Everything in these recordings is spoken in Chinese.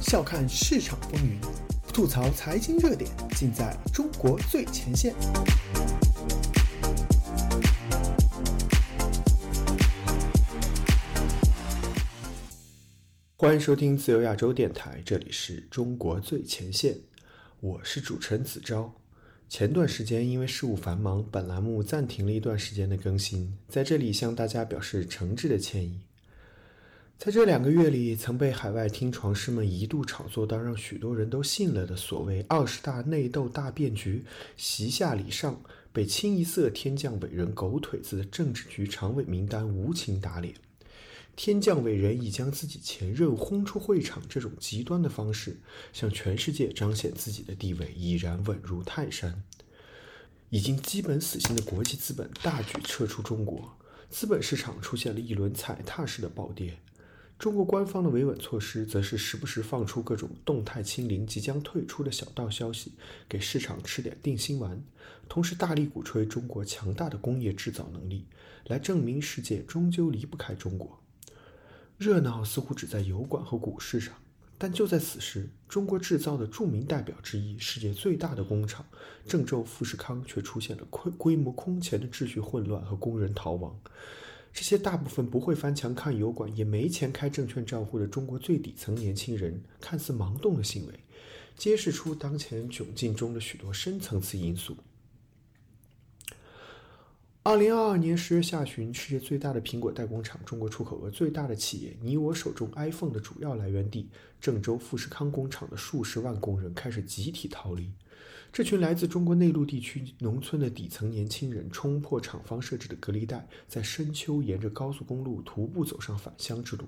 笑看市场风云，吐槽财经热点，尽在中国最前线。欢迎收听自由亚洲电台，这里是中国最前线，我是主持人子昭。前段时间因为事务繁忙，本栏目暂停了一段时间的更新，在这里向大家表示诚挚的歉意。在这两个月里，曾被海外听床师们一度炒作到让许多人都信了的所谓“二十大内斗大变局”，席下礼上被清一色天降伟人狗腿子的政治局常委名单无情打脸。天降伟人已将自己前任轰出会场这种极端的方式，向全世界彰显自己的地位已然稳如泰山。已经基本死心的国际资本大举撤出中国，资本市场出现了一轮踩踏式的暴跌。中国官方的维稳措施，则是时不时放出各种动态清零、即将退出的小道消息，给市场吃点定心丸。同时，大力鼓吹中国强大的工业制造能力，来证明世界终究离不开中国。热闹似乎只在油管和股市上，但就在此时，中国制造的著名代表之一、世界最大的工厂郑州富士康却出现了规规模空前的秩序混乱和工人逃亡。这些大部分不会翻墙看油管，也没钱开证券账户的中国最底层年轻人，看似盲动的行为，揭示出当前窘境中的许多深层次因素。二零二二年十月下旬，世界最大的苹果代工厂、中国出口额最大的企业，你我手中 iPhone 的主要来源地郑州富士康工厂的数十万工人开始集体逃离。这群来自中国内陆地区农村的底层年轻人，冲破厂方设置的隔离带，在深秋沿着高速公路徒步走上返乡之路，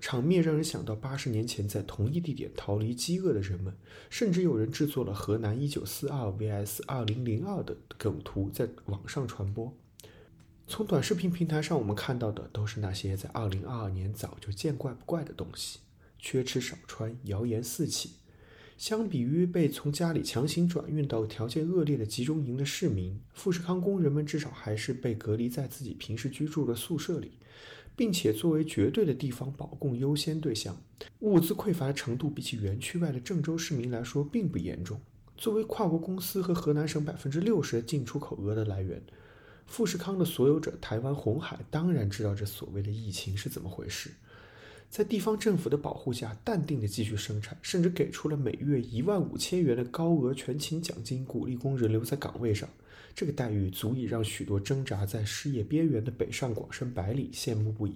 场面让人想到八十年前在同一地点逃离饥饿的人们，甚至有人制作了河南一九四二 vs 二零零二的梗图在网上传播。从短视频平台上，我们看到的都是那些在2022年早就见怪不怪的东西：缺吃少穿、谣言四起。相比于被从家里强行转运到条件恶劣的集中营的市民，富士康工人们至少还是被隔离在自己平时居住的宿舍里，并且作为绝对的地方保供优先对象，物资匮乏的程度比起园区外的郑州市民来说并不严重。作为跨国公司和河南省百分之六十的进出口额的来源。富士康的所有者台湾红海当然知道这所谓的疫情是怎么回事，在地方政府的保护下，淡定的继续生产，甚至给出了每月一万五千元的高额全勤奖金，鼓励工人留在岗位上。这个待遇足以让许多挣扎在失业边缘的北上广深百里羡慕不已。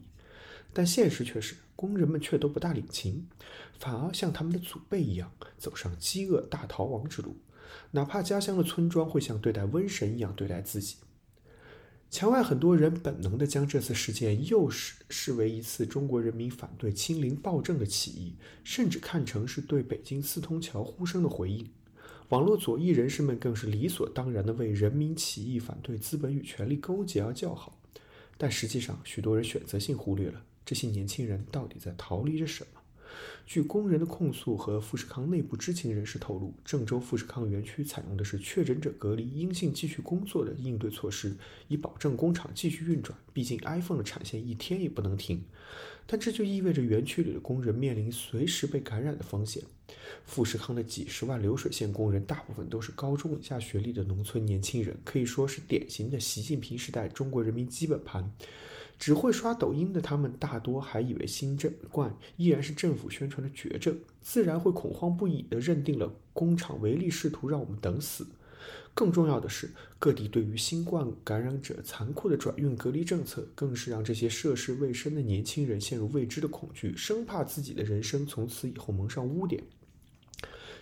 但现实却是，工人们却都不大领情，反而像他们的祖辈一样，走上饥饿大逃亡之路，哪怕家乡的村庄会像对待瘟神一样对待自己。墙外很多人本能地将这次事件又视视为一次中国人民反对清零暴政的起义，甚至看成是对北京四通桥呼声的回应。网络左翼人士们更是理所当然地为人民起义反对资本与权力勾结而叫好。但实际上，许多人选择性忽略了这些年轻人到底在逃离着什么。据工人的控诉和富士康内部知情人士透露，郑州富士康园区采用的是确诊者隔离、阴性继续工作的应对措施，以保证工厂继续运转。毕竟 iPhone 的产线一天也不能停。但这就意味着园区里的工人面临随时被感染的风险。富士康的几十万流水线工人，大部分都是高中以下学历的农村年轻人，可以说是典型的习近平时代中国人民基本盘。只会刷抖音的他们，大多还以为新政冠依然是政府宣传的绝症，自然会恐慌不已地认定了工厂唯利是图，让我们等死。更重要的是，各地对于新冠感染者残酷的转运隔离政策，更是让这些涉世未深的年轻人陷入未知的恐惧，生怕自己的人生从此以后蒙上污点。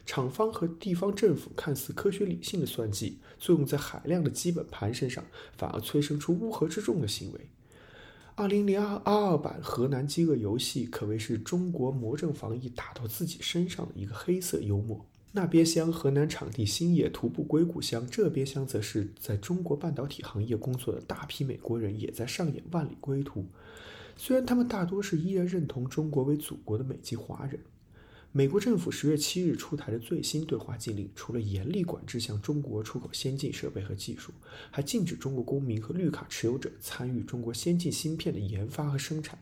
厂方和地方政府看似科学理性的算计，作用在海量的基本盘身上，反而催生出乌合之众的行为。二零零二二版河南饥饿游戏可谓是中国魔怔防疫打到自己身上的一个黑色幽默。那边厢河南场地星野徒步硅谷乡，这边厢则是在中国半导体行业工作的大批美国人，也在上演万里归途。虽然他们大多是依然认同中国为祖国的美籍华人。美国政府十月七日出台的最新对华禁令，除了严厉管制向中国出口先进设备和技术，还禁止中国公民和绿卡持有者参与中国先进芯片的研发和生产。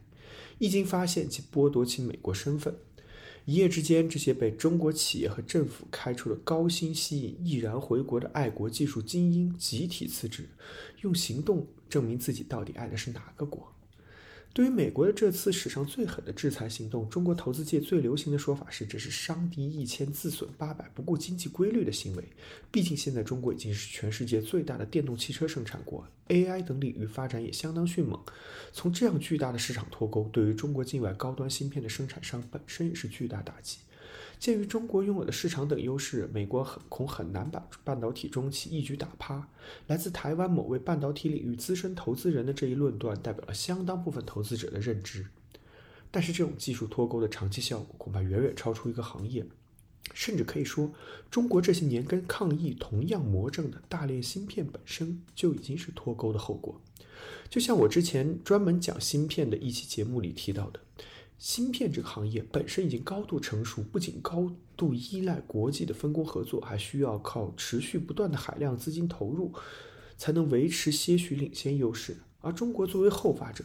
一经发现即剥夺其美国身份。一夜之间，这些被中国企业和政府开出的高薪吸引，毅然回国的爱国技术精英集体辞职，用行动证明自己到底爱的是哪个国。对于美国的这次史上最狠的制裁行动，中国投资界最流行的说法是，这是伤敌一千自损八百，不顾经济规律的行为。毕竟现在中国已经是全世界最大的电动汽车生产国，AI 等领域发展也相当迅猛。从这样巨大的市场脱钩，对于中国境外高端芯片的生产商本身也是巨大打击。鉴于中国拥有的市场等优势，美国很恐很难把半导体中企一举打趴。来自台湾某位半导体领域资深投资人的这一论断，代表了相当部分投资者的认知。但是，这种技术脱钩的长期效果恐怕远远超出一个行业，甚至可以说，中国这些年跟抗疫同样魔怔的大炼芯片本身就已经是脱钩的后果。就像我之前专门讲芯片的一期节目里提到的。芯片这个行业本身已经高度成熟，不仅高度依赖国际的分工合作，还需要靠持续不断的海量资金投入，才能维持些许领先优势。而中国作为后发者，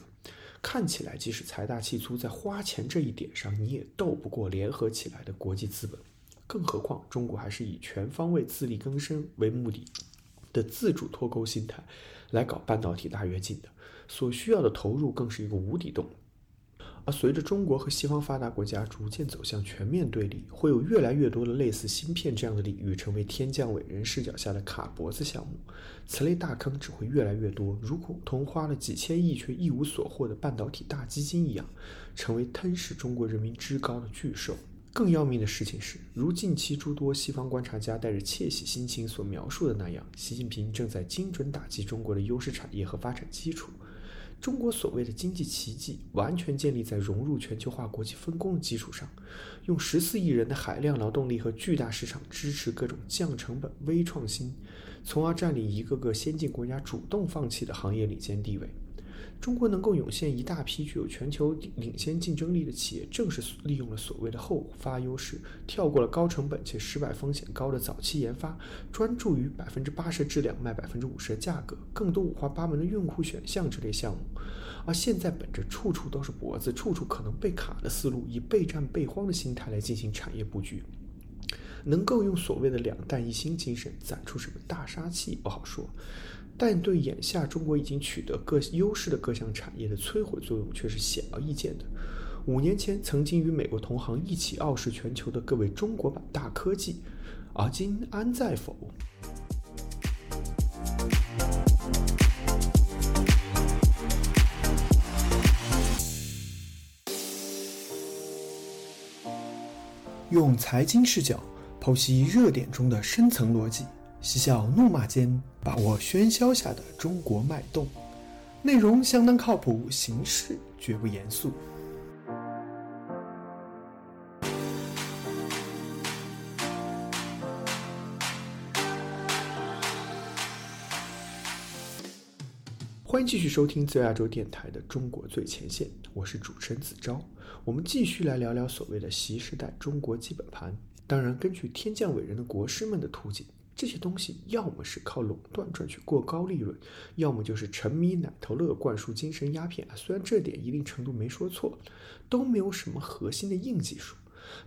看起来即使财大气粗，在花钱这一点上你也斗不过联合起来的国际资本。更何况，中国还是以全方位自力更生为目的的自主脱钩心态来搞半导体大跃进的，所需要的投入更是一个无底洞。而随着中国和西方发达国家逐渐走向全面对立，会有越来越多的类似芯片这样的领域成为天降伟人视角下的卡脖子项目。此类大坑只会越来越多，如同花了几千亿却一无所获的半导体大基金一样，成为吞噬中国人民之高的巨兽。更要命的事情是，如近期诸多西方观察家带着窃喜心情所描述的那样，习近平正在精准打击中国的优势产业和发展基础。中国所谓的经济奇迹，完全建立在融入全球化国际分工的基础上，用十四亿人的海量劳动力和巨大市场支持各种降成本、微创新，从而占领一个个先进国家主动放弃的行业领先地位。中国能够涌现一大批具有全球领先竞争力的企业，正是利用了所谓的后发优势，跳过了高成本且失败风险高的早期研发，专注于百分之八十质量卖百分之五十的价格，更多五花八门的用户选项这类项目。而现在本着处处都是脖子、处处可能被卡的思路，以备战备荒的心态来进行产业布局，能够用所谓的两弹一星精神攒出什么大杀器不好说。但对眼下中国已经取得各优势的各项产业的摧毁作用却是显而易见的。五年前曾经与美国同行一起傲视全球的各位中国版大科技，而今安在否？用财经视角剖析热点中的深层逻辑。嬉笑怒骂间，把握喧嚣下的中国脉动。内容相当靠谱，形式绝不严肃。欢迎继续收听自由亚洲电台的《中国最前线》，我是主持人子昭。我们继续来聊聊所谓的“习时代中国基本盘”。当然，根据天降伟人的国师们的图景。这些东西要么是靠垄断赚取过高利润，要么就是沉迷奶头乐灌输精神鸦片。虽然这点一定程度没说错，都没有什么核心的硬技术，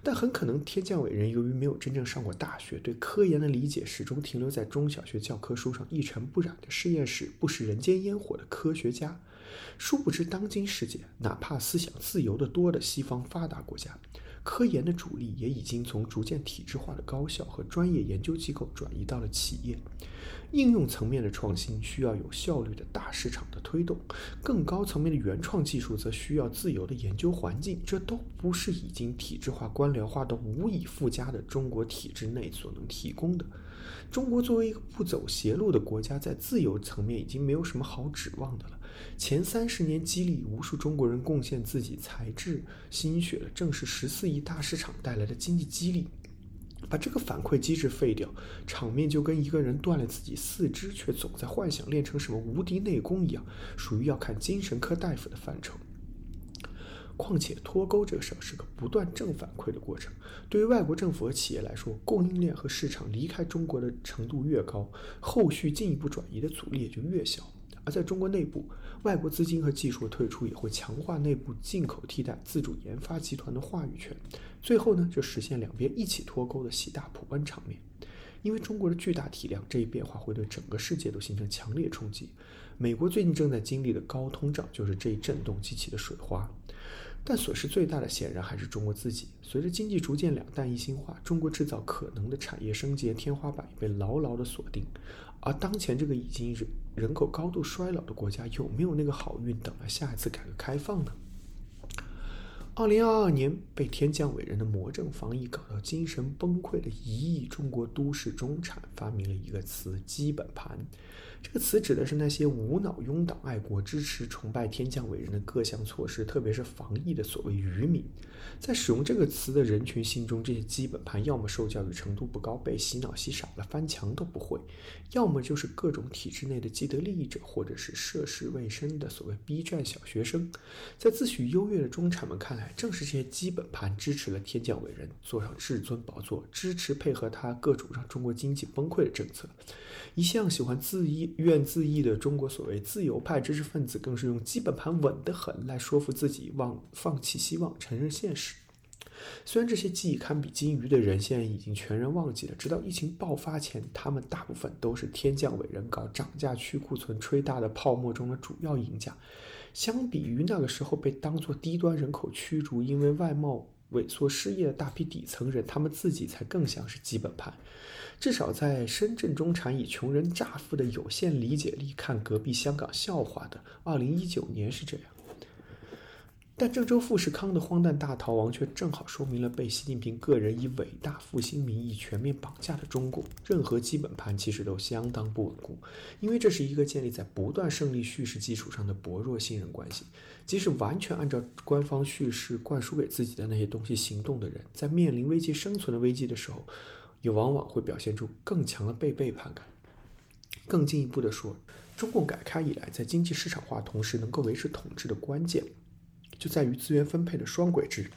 但很可能天降伟人由于没有真正上过大学，对科研的理解始终停留在中小学教科书上一尘不染的实验室不食人间烟火的科学家。殊不知，当今世界哪怕思想自由的多的西方发达国家。科研的主力也已经从逐渐体制化的高校和专业研究机构转移到了企业，应用层面的创新需要有效率的大市场的推动，更高层面的原创技术则需要自由的研究环境，这都不是已经体制化、官僚化的无以复加的中国体制内所能提供的。中国作为一个不走邪路的国家，在自由层面已经没有什么好指望的了。前三十年激励无数中国人贡献自己才智心血的，正是十四亿大市场带来的经济激励。把这个反馈机制废掉，场面就跟一个人断了自己四肢，却总在幻想练成什么无敌内功一样，属于要看精神科大夫的范畴。况且脱钩这个事儿是个不断正反馈的过程，对于外国政府和企业来说，供应链和市场离开中国的程度越高，后续进一步转移的阻力也就越小。而在中国内部，外国资金和技术的退出也会强化内部进口替代、自主研发集团的话语权。最后呢，就实现两边一起脱钩的喜大普奔场面。因为中国的巨大体量，这一变化会对整个世界都形成强烈冲击。美国最近正在经历的高通胀，就是这一震动激起的水花。但损失最大的显然还是中国自己。随着经济逐渐两弹一星化，中国制造可能的产业升级天花板被牢牢的锁定。而当前这个已经人人口高度衰老的国家，有没有那个好运等了下一次改革开放呢？二零二二年被天降伟人的魔怔防疫搞到精神崩溃的一亿中国都市中产，发明了一个词“基本盘”。这个词指的是那些无脑拥党爱国、支持崇拜天降伟人的各项措施，特别是防疫的所谓愚民。在使用这个词的人群心中，这些基本盘要么受教育程度不高，被洗脑洗傻了，翻墙都不会；要么就是各种体制内的既得利益者，或者是涉世未深的所谓 B 站小学生。在自诩优越的中产们看来，正是这些基本盘支持了天降伟人坐上至尊宝座，支持配合他各种让中国经济崩溃的政策。一向喜欢自意愿自意的中国所谓自由派知识分子，更是用基本盘稳得很来说服自己，忘放弃希望，承认现实。虽然这些记忆堪比金鱼的人，现在已经全然忘记了，直到疫情爆发前，他们大部分都是天降伟人搞涨价、去库存、吹大的泡沫中的主要赢家。相比于那个时候被当作低端人口驱逐、因为外贸萎缩失业的大批底层人，他们自己才更像是基本盘。至少在深圳中产以穷人乍富的有限理解力看隔壁香港笑话的二零一九年是这样。但郑州富士康的荒诞大逃亡却正好说明了被习近平个人以伟大复兴名义全面绑架的中国，任何基本盘其实都相当不稳固，因为这是一个建立在不断胜利叙事基础上的薄弱信任关系。即使完全按照官方叙事灌输给自己的那些东西行动的人，在面临危机生存的危机的时候，也往往会表现出更强的被背叛感。更进一步的说，中共改开以来，在经济市场化同时能够维持统治的关键。就在于资源分配的双轨制，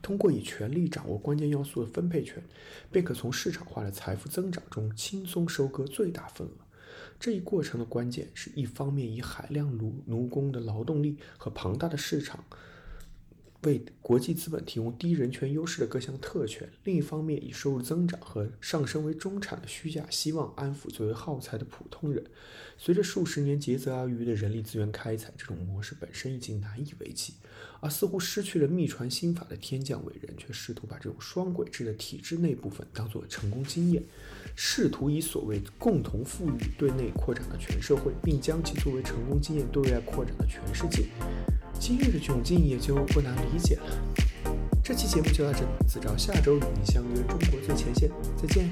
通过以权力掌握关键要素的分配权，便可从市场化的财富增长中轻松收割最大份额。这一过程的关键是一方面以海量奴奴工的劳动力和庞大的市场。为国际资本提供低人权优势的各项特权，另一方面以收入增长和上升为中产的虚假希望安抚作为耗材的普通人。随着数十年竭泽而渔的人力资源开采，这种模式本身已经难以为继。而似乎失去了秘传心法的天降伟人，却试图把这种双轨制的体制内部分当作成功经验，试图以所谓共同富裕对内扩展到全社会，并将其作为成功经验对外扩展到全世界。今日的窘境也就不难理解了。这期节目就到这里，子昭下周与您相约中国最前线，再见。